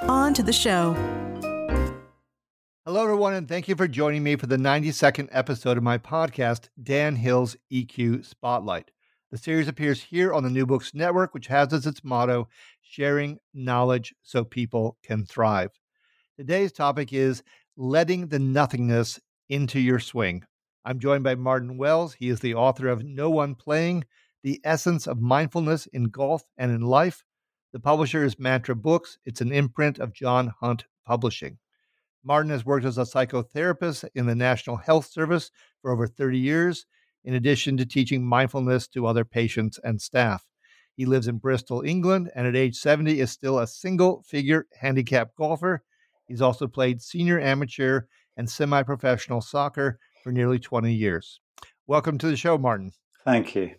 on to the show. Hello, everyone, and thank you for joining me for the 92nd episode of my podcast, Dan Hill's EQ Spotlight. The series appears here on the New Books Network, which has as its motto, sharing knowledge so people can thrive. Today's topic is letting the nothingness into your swing. I'm joined by Martin Wells. He is the author of No One Playing The Essence of Mindfulness in Golf and in Life. The publisher is Mantra Books. It's an imprint of John Hunt Publishing. Martin has worked as a psychotherapist in the National Health Service for over 30 years, in addition to teaching mindfulness to other patients and staff. He lives in Bristol, England, and at age 70 is still a single figure handicap golfer. He's also played senior amateur and semi professional soccer for nearly 20 years. Welcome to the show, Martin. Thank you.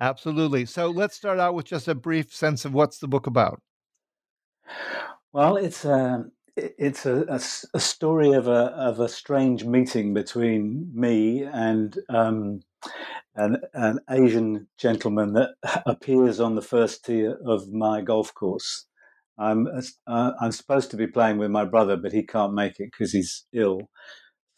Absolutely. So let's start out with just a brief sense of what's the book about. Well, it's a it's a, a, a, story of a of a strange meeting between me and um, an, an Asian gentleman that appears on the first tee of my golf course. I'm uh, I'm supposed to be playing with my brother, but he can't make it because he's ill.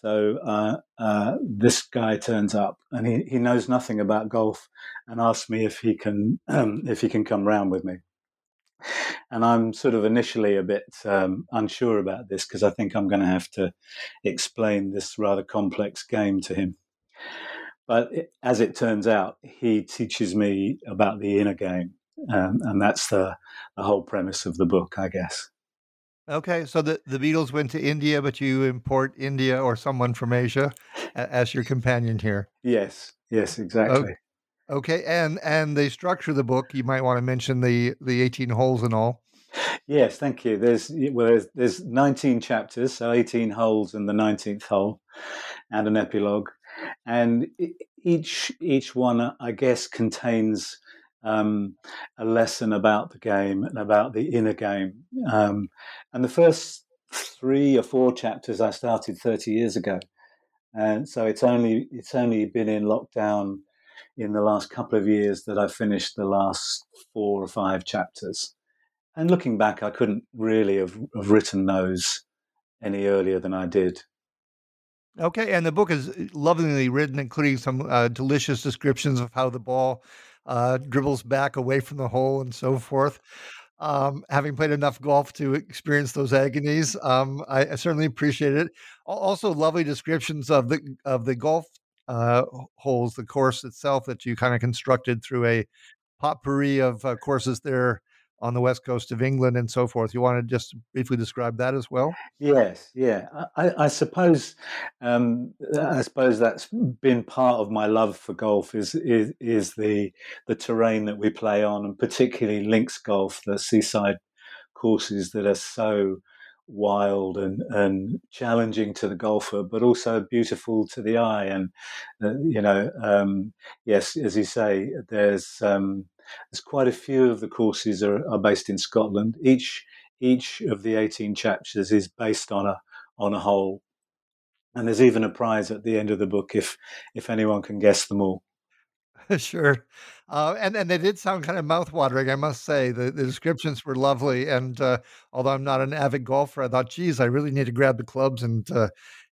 So uh, uh, this guy turns up, and he, he knows nothing about golf, and asks me if he can um, if he can come round with me and I'm sort of initially a bit um, unsure about this because I think I'm going to have to explain this rather complex game to him. But it, as it turns out, he teaches me about the inner game, um, and that's the the whole premise of the book, I guess. Okay, so the, the Beatles went to India, but you import India or someone from Asia as your companion here. Yes, yes, exactly. Okay. Okay, and and the structure of the book, you might want to mention the the eighteen holes and all. Yes, thank you. There's well, there's, there's nineteen chapters, so eighteen holes and the nineteenth hole, and an epilogue, and each each one, I guess, contains um, a lesson about the game and about the inner game. Um, and the first three or four chapters I started thirty years ago, and so it's only it's only been in lockdown in the last couple of years that I've finished the last four or five chapters. And looking back, I couldn't really have, have written those any earlier than I did. Okay, and the book is lovingly written, including some uh, delicious descriptions of how the ball uh, dribbles back away from the hole and so forth. Um, having played enough golf to experience those agonies, um, I, I, certainly appreciate it. Also, lovely descriptions of the of the golf uh, holes, the course itself that you kind of constructed through a potpourri of uh, courses there on the west coast of England and so forth. You want to just briefly describe that as well? Yes, yeah. I, I suppose um, I suppose that's been part of my love for golf is, is is the the terrain that we play on, and particularly links golf, the seaside courses that are so wild and, and challenging to the golfer, but also beautiful to the eye. And uh, you know, um, yes, as you say, there's um, there's quite a few of the courses are, are based in Scotland. Each each of the 18 chapters is based on a on a hole, and there's even a prize at the end of the book if if anyone can guess them all. sure. Uh, and and they did sound kind of mouthwatering, I must say. The, the descriptions were lovely, and uh, although I'm not an avid golfer, I thought, geez, I really need to grab the clubs and uh,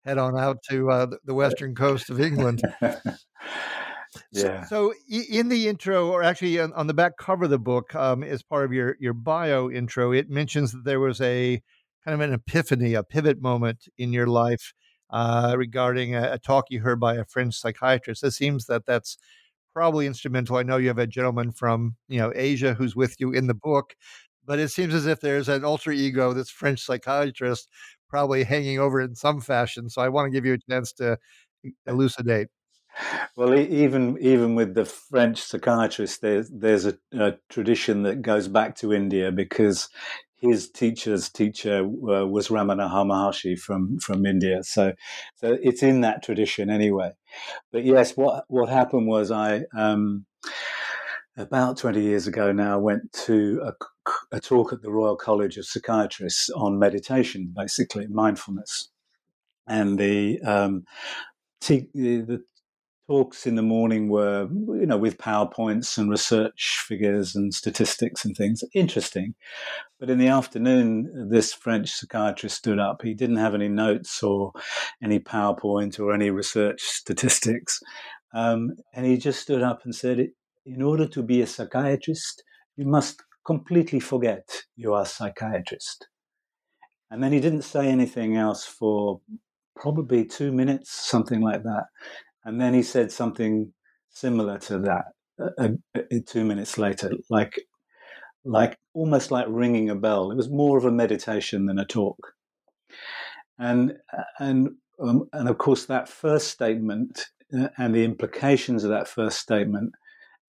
head on out to uh, the western coast of England. yeah. So, so, in the intro, or actually on, on the back cover of the book, um, as part of your your bio intro, it mentions that there was a kind of an epiphany, a pivot moment in your life uh, regarding a, a talk you heard by a French psychiatrist. It seems that that's probably instrumental. I know you have a gentleman from you know Asia who's with you in the book, but it seems as if there's an alter ego, this French psychiatrist, probably hanging over in some fashion. So I want to give you a chance to elucidate. Well, even even with the French psychiatrist, there's there's a, a tradition that goes back to India because his teacher's teacher uh, was Ramana Maharshi from from India. So, so it's in that tradition anyway. But yes, what what happened was I. Um, about 20 years ago now, went to a, a, talk at the Royal College of Psychiatrists on meditation, basically mindfulness. And the um, the talks in the morning were, you know, with PowerPoints and research figures and statistics and things. Interesting. But in the afternoon, this French psychiatrist stood up. He didn't have any notes or any PowerPoint or any research statistics. Um, and he just stood up and said, In order to be a psychiatrist, you must completely forget you are a psychiatrist. And then he didn't say anything else for probably two minutes, something like that. And then he said something similar to that uh, uh, two minutes later, like, like almost like ringing a bell. It was more of a meditation than a talk. And, and, um, and of course, that first statement uh, and the implications of that first statement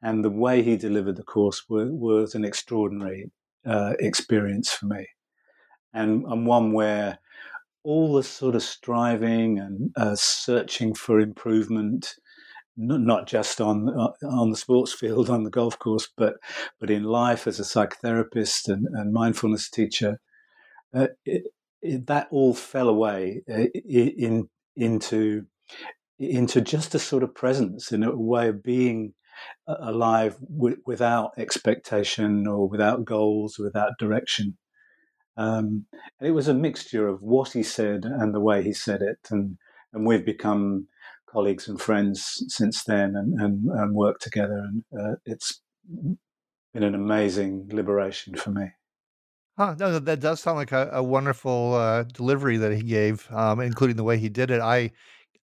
and the way he delivered the course were, was an extraordinary uh, experience for me. And, and one where all the sort of striving and uh, searching for improvement, not, not just on uh, on the sports field, on the golf course, but but in life as a psychotherapist and, and mindfulness teacher, uh, it, it, that all fell away uh, in into into just a sort of presence in a way of being alive w- without expectation or without goals, without direction. Um, it was a mixture of what he said and the way he said it. And, and we've become colleagues and friends since then and, and, and worked together. And uh, it's been an amazing liberation for me. Huh, no, that does sound like a, a wonderful uh, delivery that he gave, um, including the way he did it. I,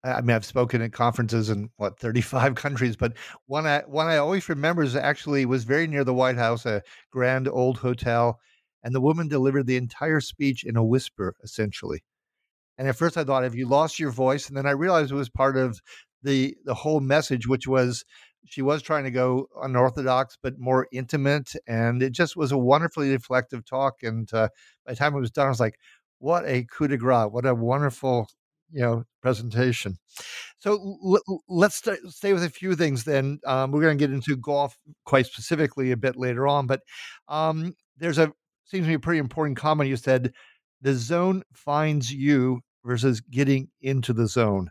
I mean, I've spoken at conferences in what 35 countries, but one I one I always remember is actually was very near the White House, a grand old hotel, and the woman delivered the entire speech in a whisper, essentially. And at first I thought, have you lost your voice? And then I realized it was part of the the whole message, which was she was trying to go unorthodox but more intimate, and it just was a wonderfully reflective talk. And uh, by the time it was done, I was like, "What a coup de grace! What a wonderful, you know, presentation." So l- let's st- stay with a few things. Then um, we're going to get into golf quite specifically a bit later on, but um, there's a seems to be a pretty important comment. You said the zone finds you versus getting into the zone.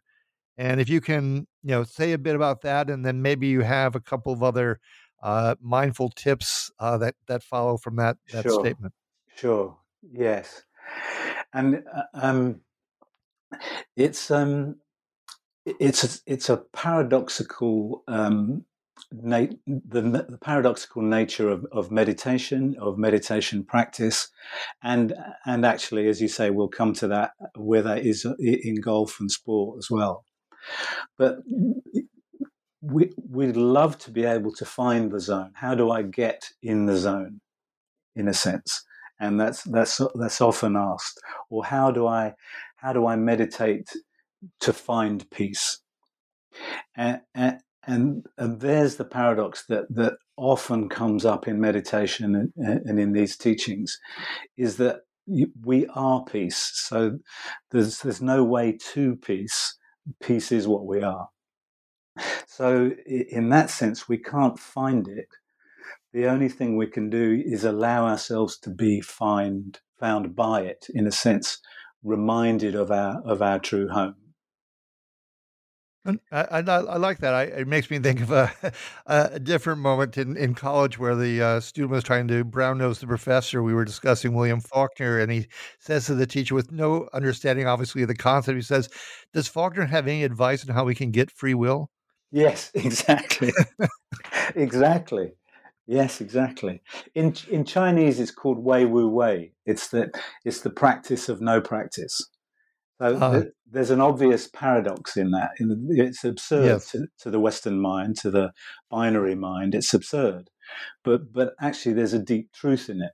And if you can, you know, say a bit about that, and then maybe you have a couple of other uh, mindful tips uh, that that follow from that that sure. statement. Sure. Yes. And uh, um, it's um, it's a, it's a paradoxical um, the, paradoxical nature of, of meditation, of meditation practice, and and actually, as you say, we'll come to that where that is uh, in golf and sport as well. But we we'd love to be able to find the zone. How do I get in the zone? in a sense, and that's that's that's often asked. Or how do I how do I meditate to find peace? And, and there's the paradox that that often comes up in meditation and, and in these teachings, is that we are peace. So there's there's no way to peace. Peace is what we are. So in that sense, we can't find it. The only thing we can do is allow ourselves to be find, found by it, in a sense, reminded of our of our true home. I, I, I, like that. I, it makes me think of a, a different moment in, in college where the uh, student was trying to brown nose the professor. We were discussing William Faulkner, and he says to the teacher, with no understanding, obviously, of the concept, he says, Does Faulkner have any advice on how we can get free will? Yes, exactly. exactly. Yes, exactly. In in Chinese, it's called Wei Wu Wei. It's the it's the practice of no practice. So uh, there's an obvious paradox in that. It's absurd yes. to, to, the Western mind, to the binary mind. It's absurd, but but actually, there's a deep truth in it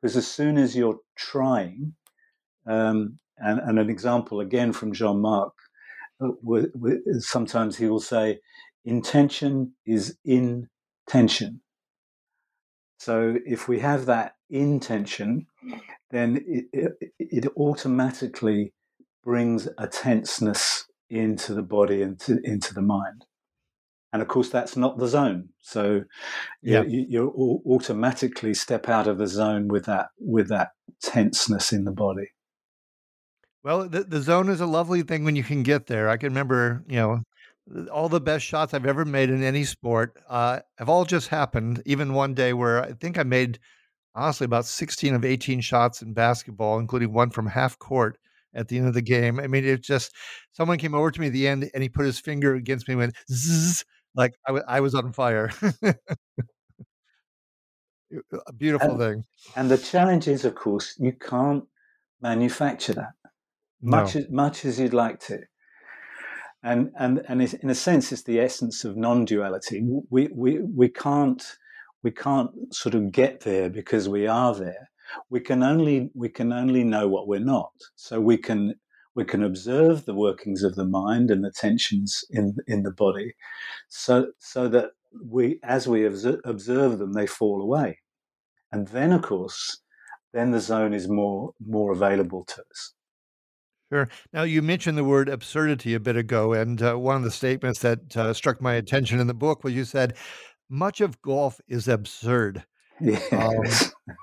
because as soon as you're trying, um, and, and, an example again from Jean Marc, uh, sometimes he will say, "Intention is in tension. So if we have that intention, then it, it, it automatically brings a tenseness into the body and to, into the mind. And of course, that's not the zone. So yeah. you, you automatically step out of the zone with that with that tenseness in the body. Well, the, the zone is a lovely thing when you can get there. I can remember, you know, all the best shots I've ever made in any sport uh, have all just happened. Even one day where I think I made honestly about 16 of 18 shots in basketball, including one from half court at the end of the game. I mean, it just someone came over to me at the end and he put his finger against me and went zzz, like I, w- I was on fire. a uh, beautiful and, thing. And the challenge is, of course, you can't manufacture that much no. as much as you'd like to. And and and in a sense, it's the essence of non-duality. We we we can't we can't sort of get there because we are there we can only we can only know what we're not. So we can we can observe the workings of the mind and the tensions in in the body, so so that we as we observe them, they fall away, and then of course, then the zone is more more available to us. Sure. Now, you mentioned the word absurdity a bit ago, and uh, one of the statements that uh, struck my attention in the book was you said, much of golf is absurd. Yes. Um,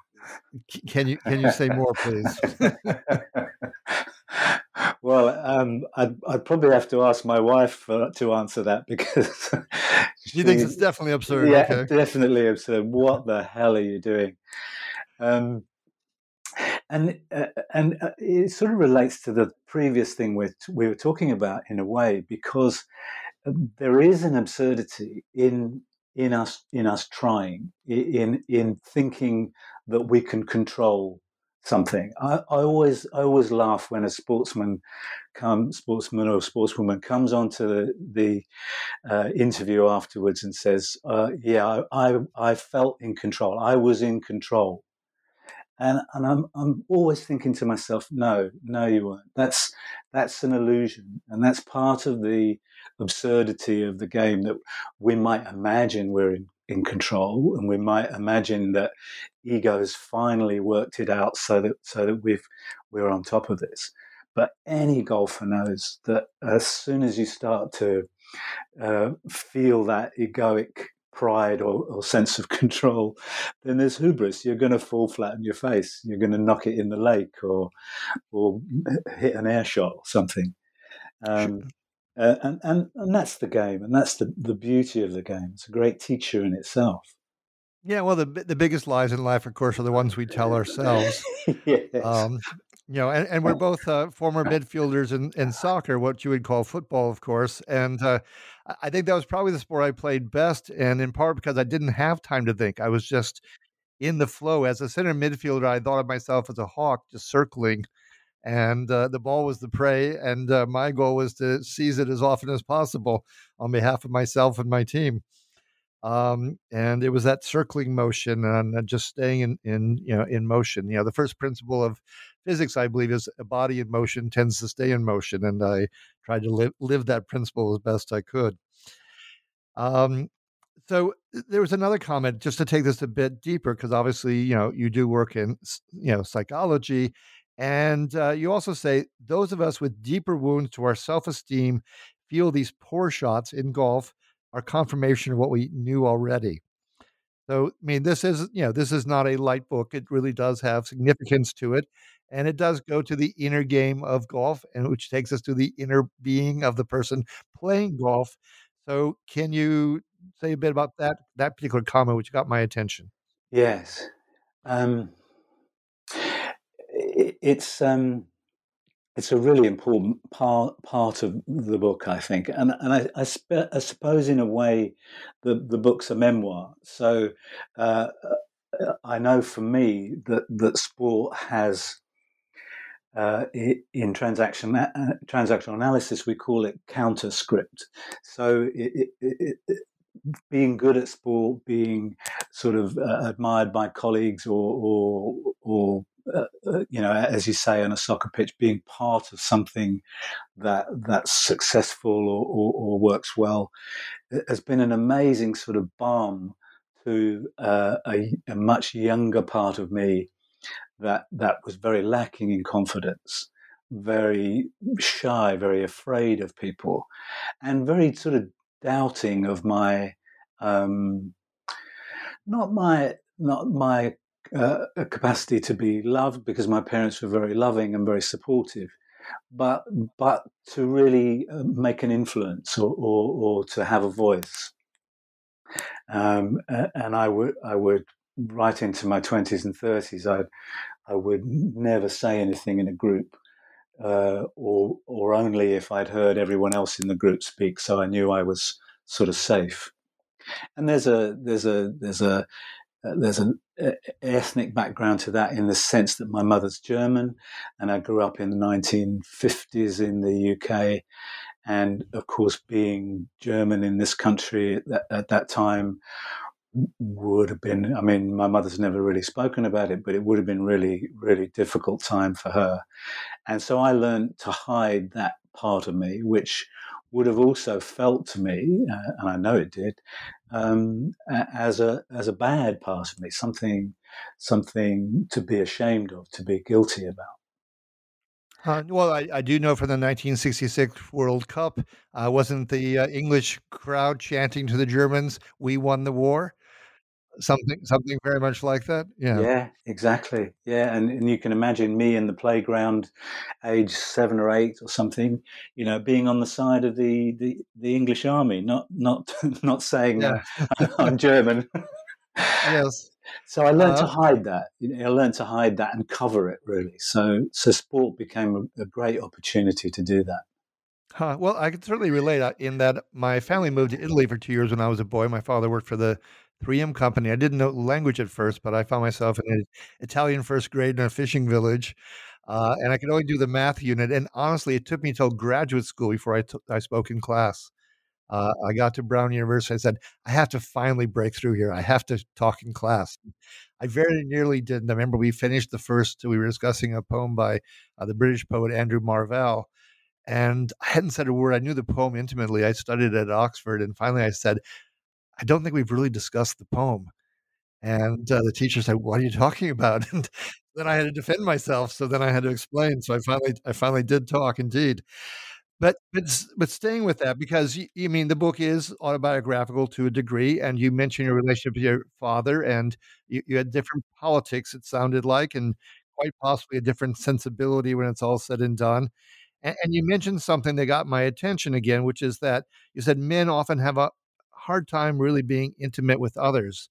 can you can you say more, please? well, um, I'd, I'd, probably have to ask my wife for, to answer that because she, she thinks it's definitely absurd. Yeah, okay. definitely absurd. What the hell are you doing? Um, and uh, and uh, it sort of relates to the previous thing we we were talking about in a way because um, there is an absurdity in in us in us trying in in thinking that we can control something. I, I always I always laugh when a sportsman come sportsman or sportswoman comes onto the, the uh, interview afterwards and says, uh, "Yeah, I, I, I felt in control. I was in control." And and I'm I'm always thinking to myself, "No, no, you weren't. That's that's an illusion, and that's part of the absurdity of the game that we might imagine we're in in control, and we might imagine that ego has finally worked it out so that so that we've we're on top of this. But any golfer knows that as soon as you start to uh, feel that egoic pride or, or, sense of control, then there's hubris. You're going to fall flat on your face. You're going to knock it in the lake or or hit an air shot or something. Um, uh, and, and, and that's the game, and that's the, the beauty of the game. It's a great teacher in itself. Yeah, well, the the biggest lies in life, of course, are the ones we tell ourselves. yes. Um, you know, and, and we're both uh, former midfielders in, in soccer, what you would call football, of course. And uh, I think that was probably the sport I played best, and in part because I didn't have time to think. I was just in the flow. As a center midfielder, I thought of myself as a hawk just circling and uh, the ball was the prey. And uh, my goal was to seize it as often as possible on behalf of myself and my team. Um, and it was that circling motion and just staying in, in you know in motion. You know, the first principle of physics, I believe, is a body in motion tends to stay in motion, and I tried to live live that principle as best I could. Um, so there was another comment just to take this a bit deeper because obviously you know you do work in you know psychology and uh, you also say those of us with deeper wounds to our self-esteem feel these poor shots in golf are confirmation of what we knew already. So, I mean, this is, you know, this is not a light book. It really does have significance to it. And it does go to the inner game of golf, and which takes us to the inner being of the person playing golf. So, can you say a bit about that that particular comment, which got my attention? Yes, um, it, it's um, it's a really important part part of the book, I think, and and I, I, spe- I suppose in a way, the the book's a memoir. So uh, uh I know for me that that sport has. Uh, in transaction uh, transactional analysis, we call it counter script. So it, it, it, being good at sport, being sort of uh, admired by colleagues or, or, or uh, uh, you know, as you say on a soccer pitch, being part of something that that's successful or, or, or works well has been an amazing sort of balm to uh, a, a, much younger part of me that that was very lacking in confidence, very shy, very afraid of people, and very sort of doubting of my um, not my not my uh, a capacity to be loved because my parents were very loving and very supportive, but but to really uh, make an influence or, or, or to have a voice. Um, and I would I would right into my twenties and thirties I I would never say anything in a group. Uh, or or only if I'd heard everyone else in the group speak, so I knew I was sort of safe. And there's a there's a there's a uh, there's an ethnic background to that in the sense that my mother's German and I grew up in the 1950s in the UK. And of course, being German in this country at that, at that time would have been, I mean, my mother's never really spoken about it, but it would have been really, really difficult time for her. And so I learned to hide that part of me, which would have also felt to me, uh, and I know it did, um, as a as a bad part of me, something something to be ashamed of, to be guilty about. Uh, well, I, I, do know from the 1966 World Cup, uh, wasn't the uh, English crowd chanting to the Germans, "We won the war"? Something, something very much like that. Yeah. Yeah, exactly. Yeah, and, and you can imagine me in the playground, age seven or eight or something. You know, being on the side of the the, the English army, not not not saying yeah. I'm German. yes. So I learned uh, to hide that. You know, I learned to hide that and cover it really. So so sport became a, a great opportunity to do that. Huh. Well, I can certainly relate uh, in that my family moved to Italy for two years when I was a boy. My father worked for the 3M company. I didn't know language at first, but I found myself in an Italian first grade in a fishing village, uh, and I could only do the math unit. And honestly, it took me until graduate school before I, t- I spoke in class. Uh, I got to Brown University. I said, I have to finally break through here. I have to talk in class. I very nearly didn't. I remember we finished the first, we were discussing a poem by uh, the British poet Andrew Marvell. And I hadn't said a word. I knew the poem intimately. I studied at Oxford. And finally I said, I don't think we've really discussed the poem. And uh, the teacher said, "What are you talking about?" And then I had to defend myself. So then I had to explain. So I finally, I finally did talk, indeed. But but but staying with that because you, you mean the book is autobiographical to a degree, and you mentioned your relationship with your father, and you, you had different politics. It sounded like, and quite possibly a different sensibility when it's all said and done. And, and you mentioned something that got my attention again, which is that you said men often have a hard time really being intimate with others.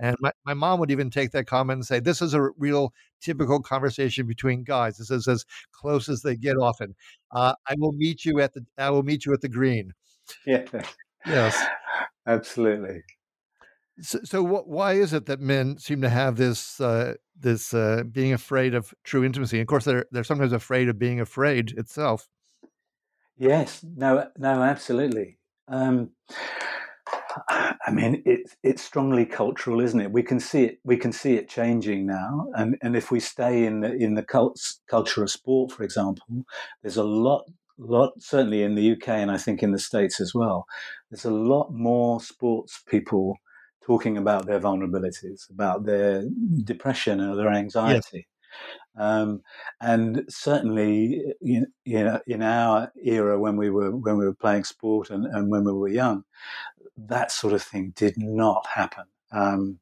And my, my mom would even take that comment and say, This is a real typical conversation between guys. This is as close as they get often. Uh, I will meet you at the I will meet you at the green. Yeah. Yes. Absolutely. So, so what, why is it that men seem to have this uh, this uh, being afraid of true intimacy? Of course, they're they're sometimes afraid of being afraid itself. Yes. No. No. Absolutely. Um, I mean, it's it's strongly cultural, isn't it? We can see it. We can see it changing now, and and if we stay in the in the cult, culture of sport, for example, there's a lot lot certainly in the UK and I think in the States as well. There's a lot more sports people talking about their vulnerabilities, about their depression or their anxiety. Um, and certainly, you know, in our era when we were when we were playing sport and, and when we were young, that sort of thing did not happen. Um,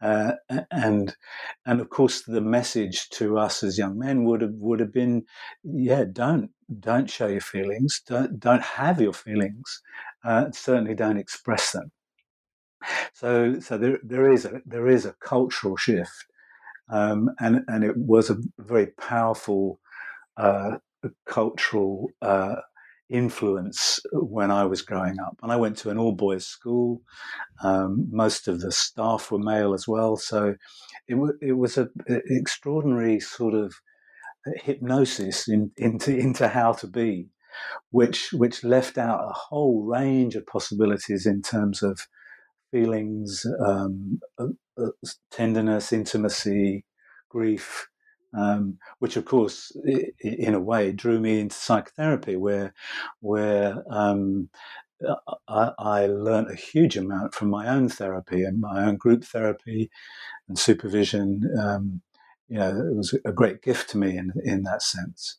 uh, and and of course the message to us as young men would have would have been yeah don't don't show your feelings. Don't don't have your feelings. Uh, certainly don't express them. So so there there is a there is a cultural shift um, and and it was a very powerful uh, cultural uh, influence when I was growing up. And I went to an all boys school. Um, most of the staff were male as well. So it, w- it was an extraordinary sort of hypnosis in, into, into how to be, which, which left out a whole range of possibilities in terms of feelings, um, uh, uh, tenderness, intimacy, grief, um, which of course, in a way, drew me into psychotherapy, where where um, I, I, learned a huge amount from my own therapy and my own group therapy and supervision. Um, you know, it was a great gift to me in in that sense.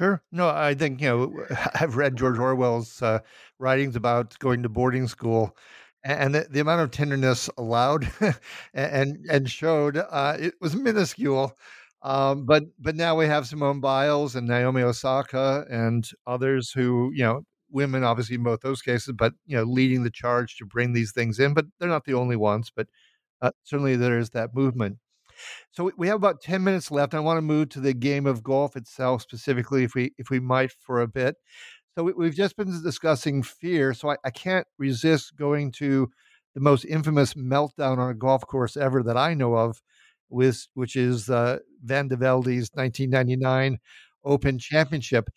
Sure. No, I think, you know, I've read George Orwell's uh, writings about going to boarding school and the, the amount of tenderness allowed and and showed uh, it was minuscule. Um, but but now we have Simone Biles and Naomi Osaka and others who you know women obviously in both those cases, but you know leading the charge to bring these things in. But they're not the only ones. But uh, certainly there is that movement. So we have about 10 minutes left. I want to move to the game of golf itself specifically, if we if we might for a bit. So we, have just been discussing fear. So I, I, can't resist going to the most infamous meltdown on a golf course ever that I know of, with which is uh, Van de Velde's 1999 Open Championship.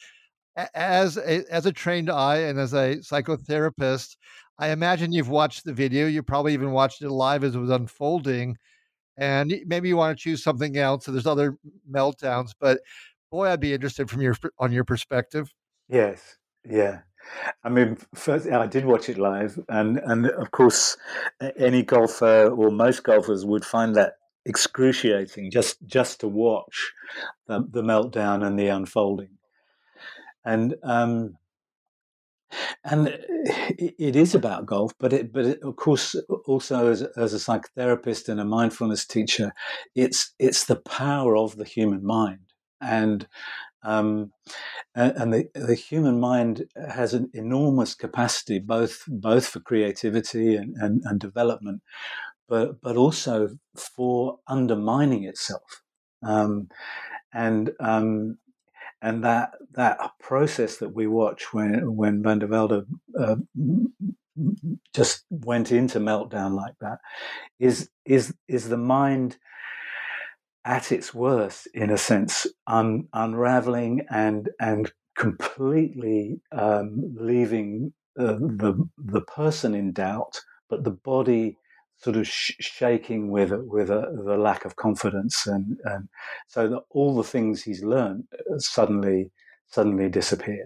As a, as a trained eye and as a psychotherapist, I imagine you've watched the video. You probably even watched it live as it was unfolding and maybe you want to choose something else. So there's other meltdowns, but boy, I'd be interested from your on your perspective. Yes, yeah. I mean, first I did watch it live, and and of course, any golfer or most golfers would find that excruciating just just to watch the, the meltdown and the unfolding. And um, and it is about golf, but it, but it, of course, also as, as a psychotherapist and a mindfulness teacher, it's it's the power of the human mind, and um, and the the human mind has an enormous capacity, both both for creativity and, and, and development, but but also for undermining itself. Um, and um, and that that process that we watch when when Van de Velde uh, just went into meltdown like that is is is the mind at its worst in a sense un, unraveling and and completely um, leaving uh, the the person in doubt but the body sort of sh- shaking with with a, the lack of confidence and, and so that all the things he's learned uh, suddenly suddenly disappear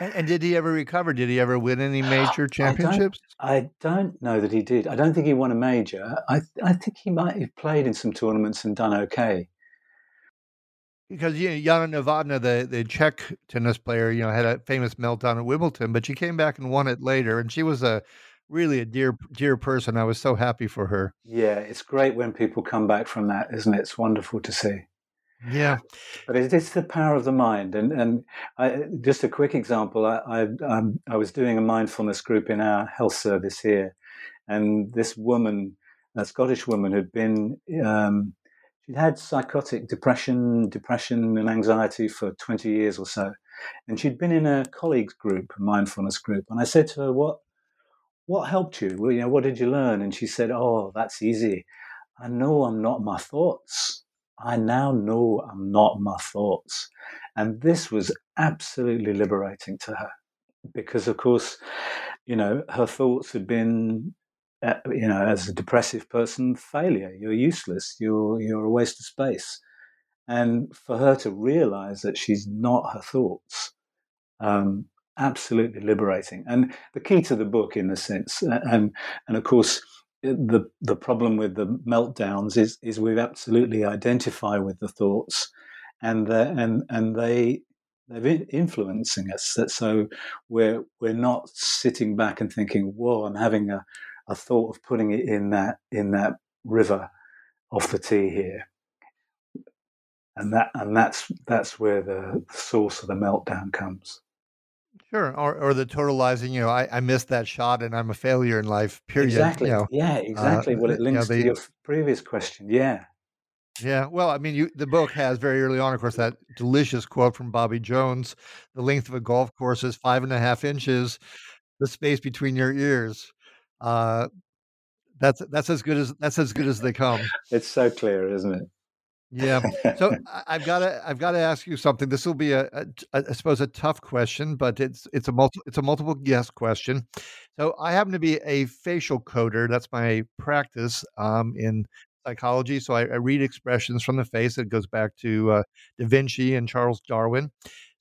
and, and, did he ever recover? Did he ever win any major championships? I don't, I don't, know that he did. I don't think he won a major. I, I think he might have played in some tournaments and done okay. Because you know, Jana Novotná, the, the Czech tennis player, you know, had a famous meltdown at Wimbledon, but she came back and won it later, and she was a really a dear dear person. I was so happy for her. Yeah, it's great when people come back from that, isn't it? It's wonderful to see. Yeah, but it's the power of the mind. And and I, just a quick example: I, I um, I was doing a mindfulness group in our health service here, and this woman, a Scottish woman, had been um, she'd had psychotic depression, depression and anxiety for twenty years or so, and she'd been in a colleagues group, a mindfulness group. And I said to her, "What what helped you? Well, you know, what did you learn?" And she said, "Oh, that's easy. I know I'm not my thoughts." I now know I'm not my thoughts. And this was absolutely liberating to her because, of course, you know, her thoughts had been, uh, you know, as a depressive person, failure. You're useless. You're, you're a waste of space. And for her to realize that she's not her thoughts, um, absolutely liberating. And the key to the book, in a sense, uh, and and of course, the the problem with the meltdowns is is we absolutely identify with the thoughts, and and and they they're influencing us. So we're we're not sitting back and thinking, "Whoa, I'm having a, a thought of putting it in that in that river off the tee here," and that and that's that's where the source of the meltdown comes. Sure, or or the totalizing. You know, I, I missed that shot and I'm a failure in life. Period. Exactly. You know, yeah, uh, exactly. Uh, well, it links you know, to your previous question. Yeah. Yeah. Well, I mean, you the book has very early on, of course, that delicious quote from Bobby Jones: "The length of a golf course is five and a half inches. The space between your ears." Uh, that's that's as good as that's as good as they come. It's so clear, isn't it? Yeah. So I've got to I've got to ask you something. This will be a, I suppose a tough question, but it's it's a multi, it's a multiple guess question. So I happen to be a facial coder. That's my practice um, in psychology. So I, I, read expressions from the face. It goes back to uh, Da Vinci and Charles Darwin.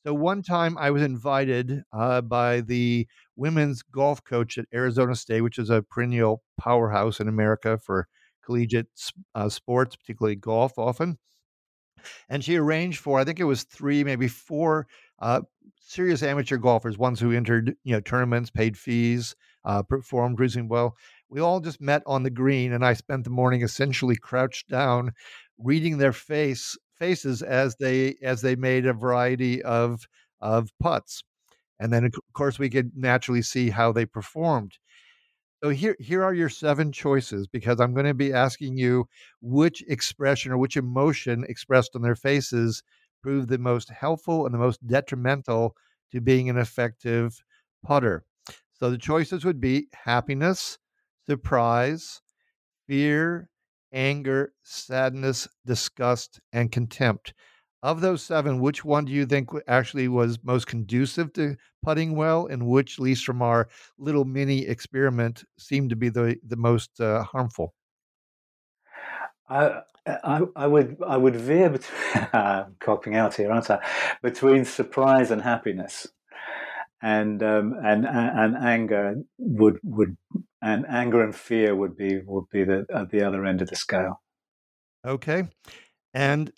So one time I was invited uh, by the women's golf coach at Arizona State, which is a perennial powerhouse in America for collegiate uh, sports, particularly golf, often. And she arranged for, I think it was three, maybe four uh, serious amateur golfers, ones who entered, you know, tournaments, paid fees, uh, performed reasonably well. We all just met on the green, and I spent the morning essentially crouched down, reading their face faces as they as they made a variety of of putts, and then of course we could naturally see how they performed. So here, here are your seven choices because I'm going to be asking you which expression or which emotion expressed on their faces proved the most helpful and the most detrimental to being an effective putter. So the choices would be happiness, surprise, fear, anger, sadness, disgust, and contempt. Of those seven, which one do you think actually was most conducive to putting well, and which, at least from our little mini experiment, seemed to be the the most uh, harmful? I, I, I would I would veer between I'm copping out here, aren't I? Between surprise and happiness, and um, and and anger would would and anger and fear would be would be the at the other end of the scale. Okay, and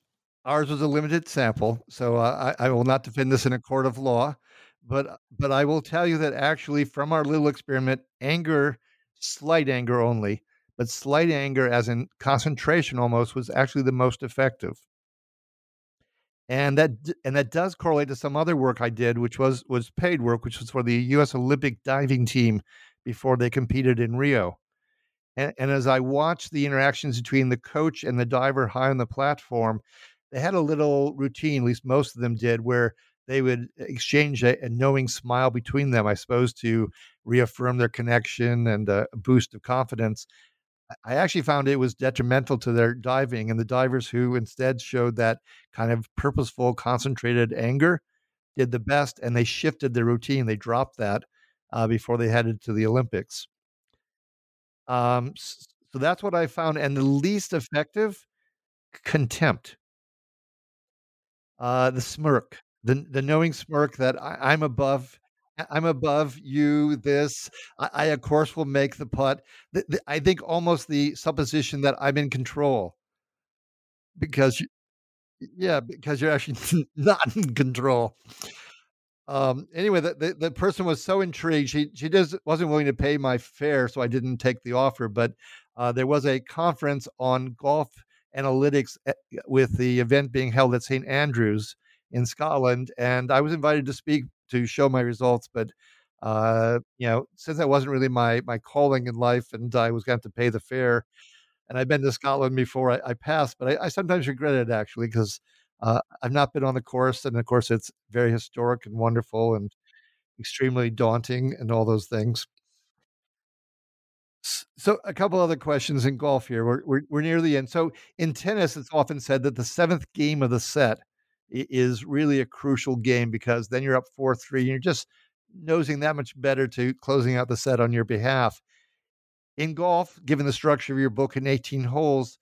Ours was a limited sample, so uh, I, I will not defend this in a court of law, but but I will tell you that actually, from our little experiment, anger, slight anger only, but slight anger, as in concentration almost, was actually the most effective. And that and that does correlate to some other work I did, which was was paid work, which was for the U.S. Olympic diving team before they competed in Rio. And, and as I watched the interactions between the coach and the diver high on the platform, they had a little routine, at least most of them did, where they would exchange a, a knowing smile between them, I suppose, to reaffirm their connection and a boost of confidence. I actually found it was detrimental to their diving, and the divers who instead showed that kind of purposeful, concentrated anger did the best, and they shifted their routine. They dropped that uh, before they headed to the Olympics. Um, so that's what I found, and the least effective contempt. Uh, the smirk, the the knowing smirk that I, I'm above I'm above you, this. I, I, of course, will make the putt. The, the, I think almost the supposition that I'm in control because, you, yeah, because you're actually not in control. Um, anyway, the, the, the person was so intrigued. She she just wasn't willing to pay my fare, so I didn't take the offer. But uh, there was a conference on golf analytics eh, with the event being held at St Andrews in Scotland, and I was invited to speak to show my results. But uh, you know, since that wasn't really my my calling in life, and I was going to, to pay the fare, and I've been to Scotland before, I, I passed. But I, I, sometimes regret it actually because uh, I've not been on the course, and of course, it's very historic and wonderful and extremely daunting, and all those things. So, a couple other questions in golf here. We're, we're, we're near the end. So, in tennis, it's often said that the seventh game of the set is really a crucial game because then you're up 4 3 and you're just nosing that much better to closing out the set on your behalf. In golf, given the structure of your book in 18 holes,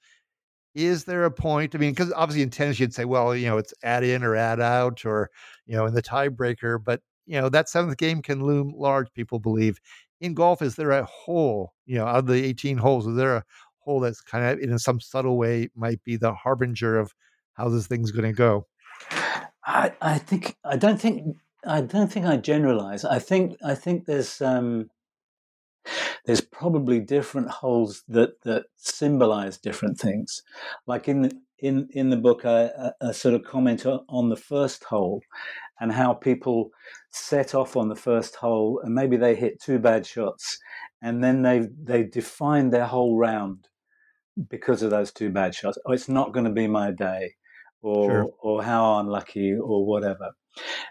is there a point? I mean, because obviously in tennis, you'd say, well, you know, it's add in or add out or, you know, in the tiebreaker, but, you know, that seventh game can loom large, people believe. In golf, is there a hole, you know, out of the 18 holes, is there a hole that's kind of in some subtle way might be the harbinger of how this thing's going to go? I, I think I don't think I don't think I generalize. I think I think there's um, there's probably different holes that that symbolize different things. Like in the, in in the book, I, I, sort of comment on the first hole and how people set off on the first hole and maybe they hit two bad shots and then they they define their whole round because of those two bad shots. Oh, it's not going to be my day or sure. or how unlucky or whatever.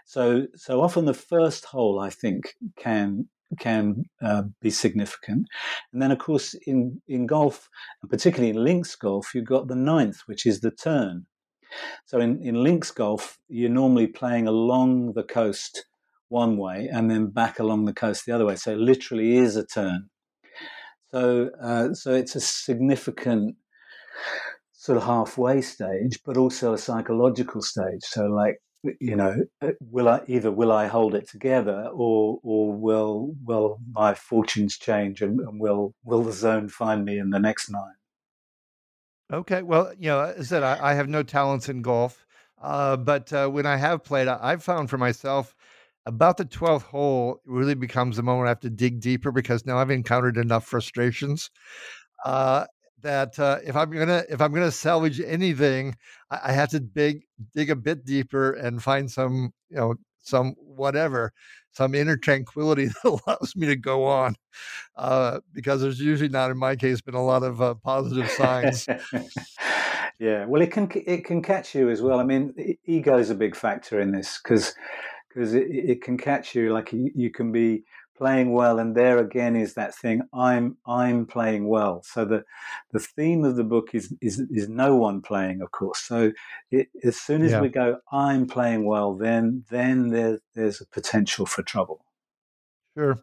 So so often the first hole I think can can uh, be significant, and then of course in in golf and particularly in links golf you've got the ninth, which is the turn. So in in links golf you're normally playing along the coast one way and then back along the coast the other way. So it literally is a turn. So uh, so it's a significant sort of halfway stage, but also a psychological stage. So, like, you know, will I either will I hold it together, or or will will my fortunes change, and, and will will the zone find me in the next nine? Okay, well, you know, I said, I, I have no talents in golf, uh, but uh, when I have played, I, I've found for myself about the 12th hole really becomes the moment I have to dig deeper because now I've encountered enough frustrations. Uh, that uh, if I'm gonna if I'm gonna salvage anything, I, I have to dig dig a bit deeper and find some you know some whatever some inner tranquility that allows me to go on uh, because there's usually not in my case been a lot of uh, positive signs. Yeah well it can it can catch you as well. I mean ego is a big factor in this because because it, it can catch you like you, you can be playing well and there again is that thing i'm i'm playing well. So the the theme of the book is is, is no one playing of course. So it, as soon as yeah. we go i'm playing well then then there, there's a potential for trouble. Sure.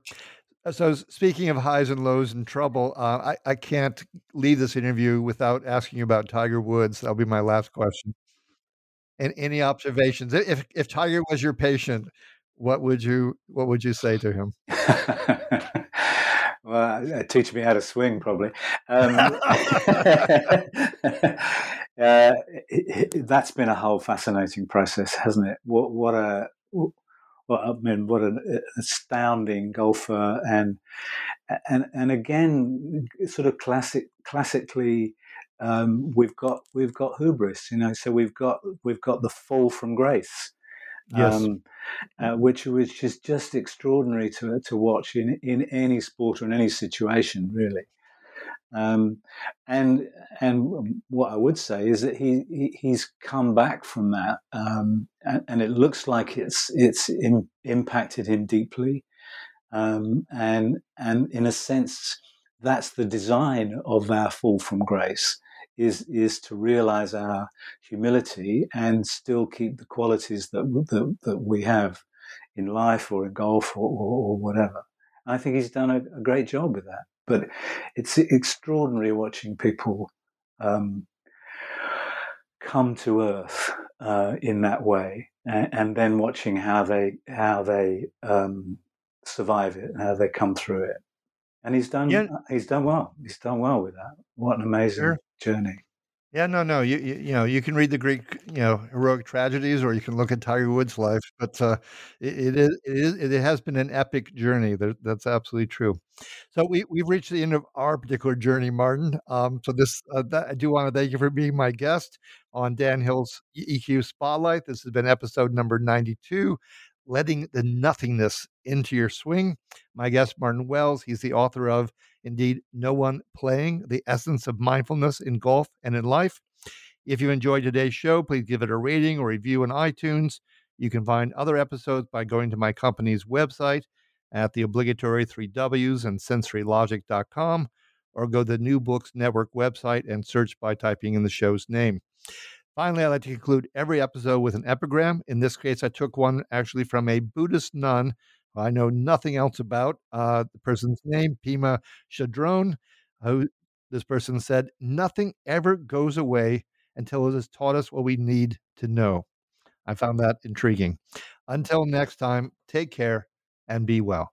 Uh, so speaking of highs and lows and trouble uh, I, I can't leave this interview without asking you about tiger woods. That'll be my last question. And any observations? If if tiger was your patient what would you what would you say to him? well, teach me how to swing, probably. Um, uh, that's been a whole fascinating process, hasn't it? What what a what I mean, what an astounding golfer, and and and again, sort of classic, classically, um, we've got we've got hubris, you know. So we've got we've got the fall from grace, yes. Um, uh, which which is just extraordinary to to watch in in any sport or in any situation, really. Um, and and what I would say is that he, he he's come back from that, um, and, and, it looks like it's it's Im- impacted him deeply, um, and and in a sense, that's the design of our fall from grace is is to realize our humility and still keep the qualities that that, that we have in life or in golf or, or, or whatever. I think he's done a, a, great job with that. But it's extraordinary watching people um, come to earth uh, in that way, and, and, then watching how they how they um, survive it and how they come through it. And he's done yeah. he's done well. He's done well with that. What an amazing sure. Journey. Yeah, no, no. You, you, you know, you can read the Greek, you know, heroic tragedies, or you can look at Tiger Woods' life. But uh, it, it is, it is, it has been an epic journey. That, that's absolutely true. So we we've reached the end of our particular journey, Martin. Um, so this, uh, that, I do want to thank you for being my guest on Dan Hill's EQ Spotlight. This has been episode number ninety-two letting the nothingness into your swing. My guest, Martin Wells, he's the author of Indeed, No One Playing, The Essence of Mindfulness in Golf and in Life. If you enjoyed today's show, please give it a rating or review on iTunes. You can find other episodes by going to my company's website at the obligatory three W's and sensorylogic.com or go to the New Books Network website and search by typing in the show's name. Finally, I like to conclude every episode with an epigram. In this case, I took one actually from a Buddhist nun I know nothing else about. Uh, the person's name, Pema Chodron, who this person said, Nothing ever goes away until it has taught us what we need to know. I found that intriguing. Until next time, take care and be well.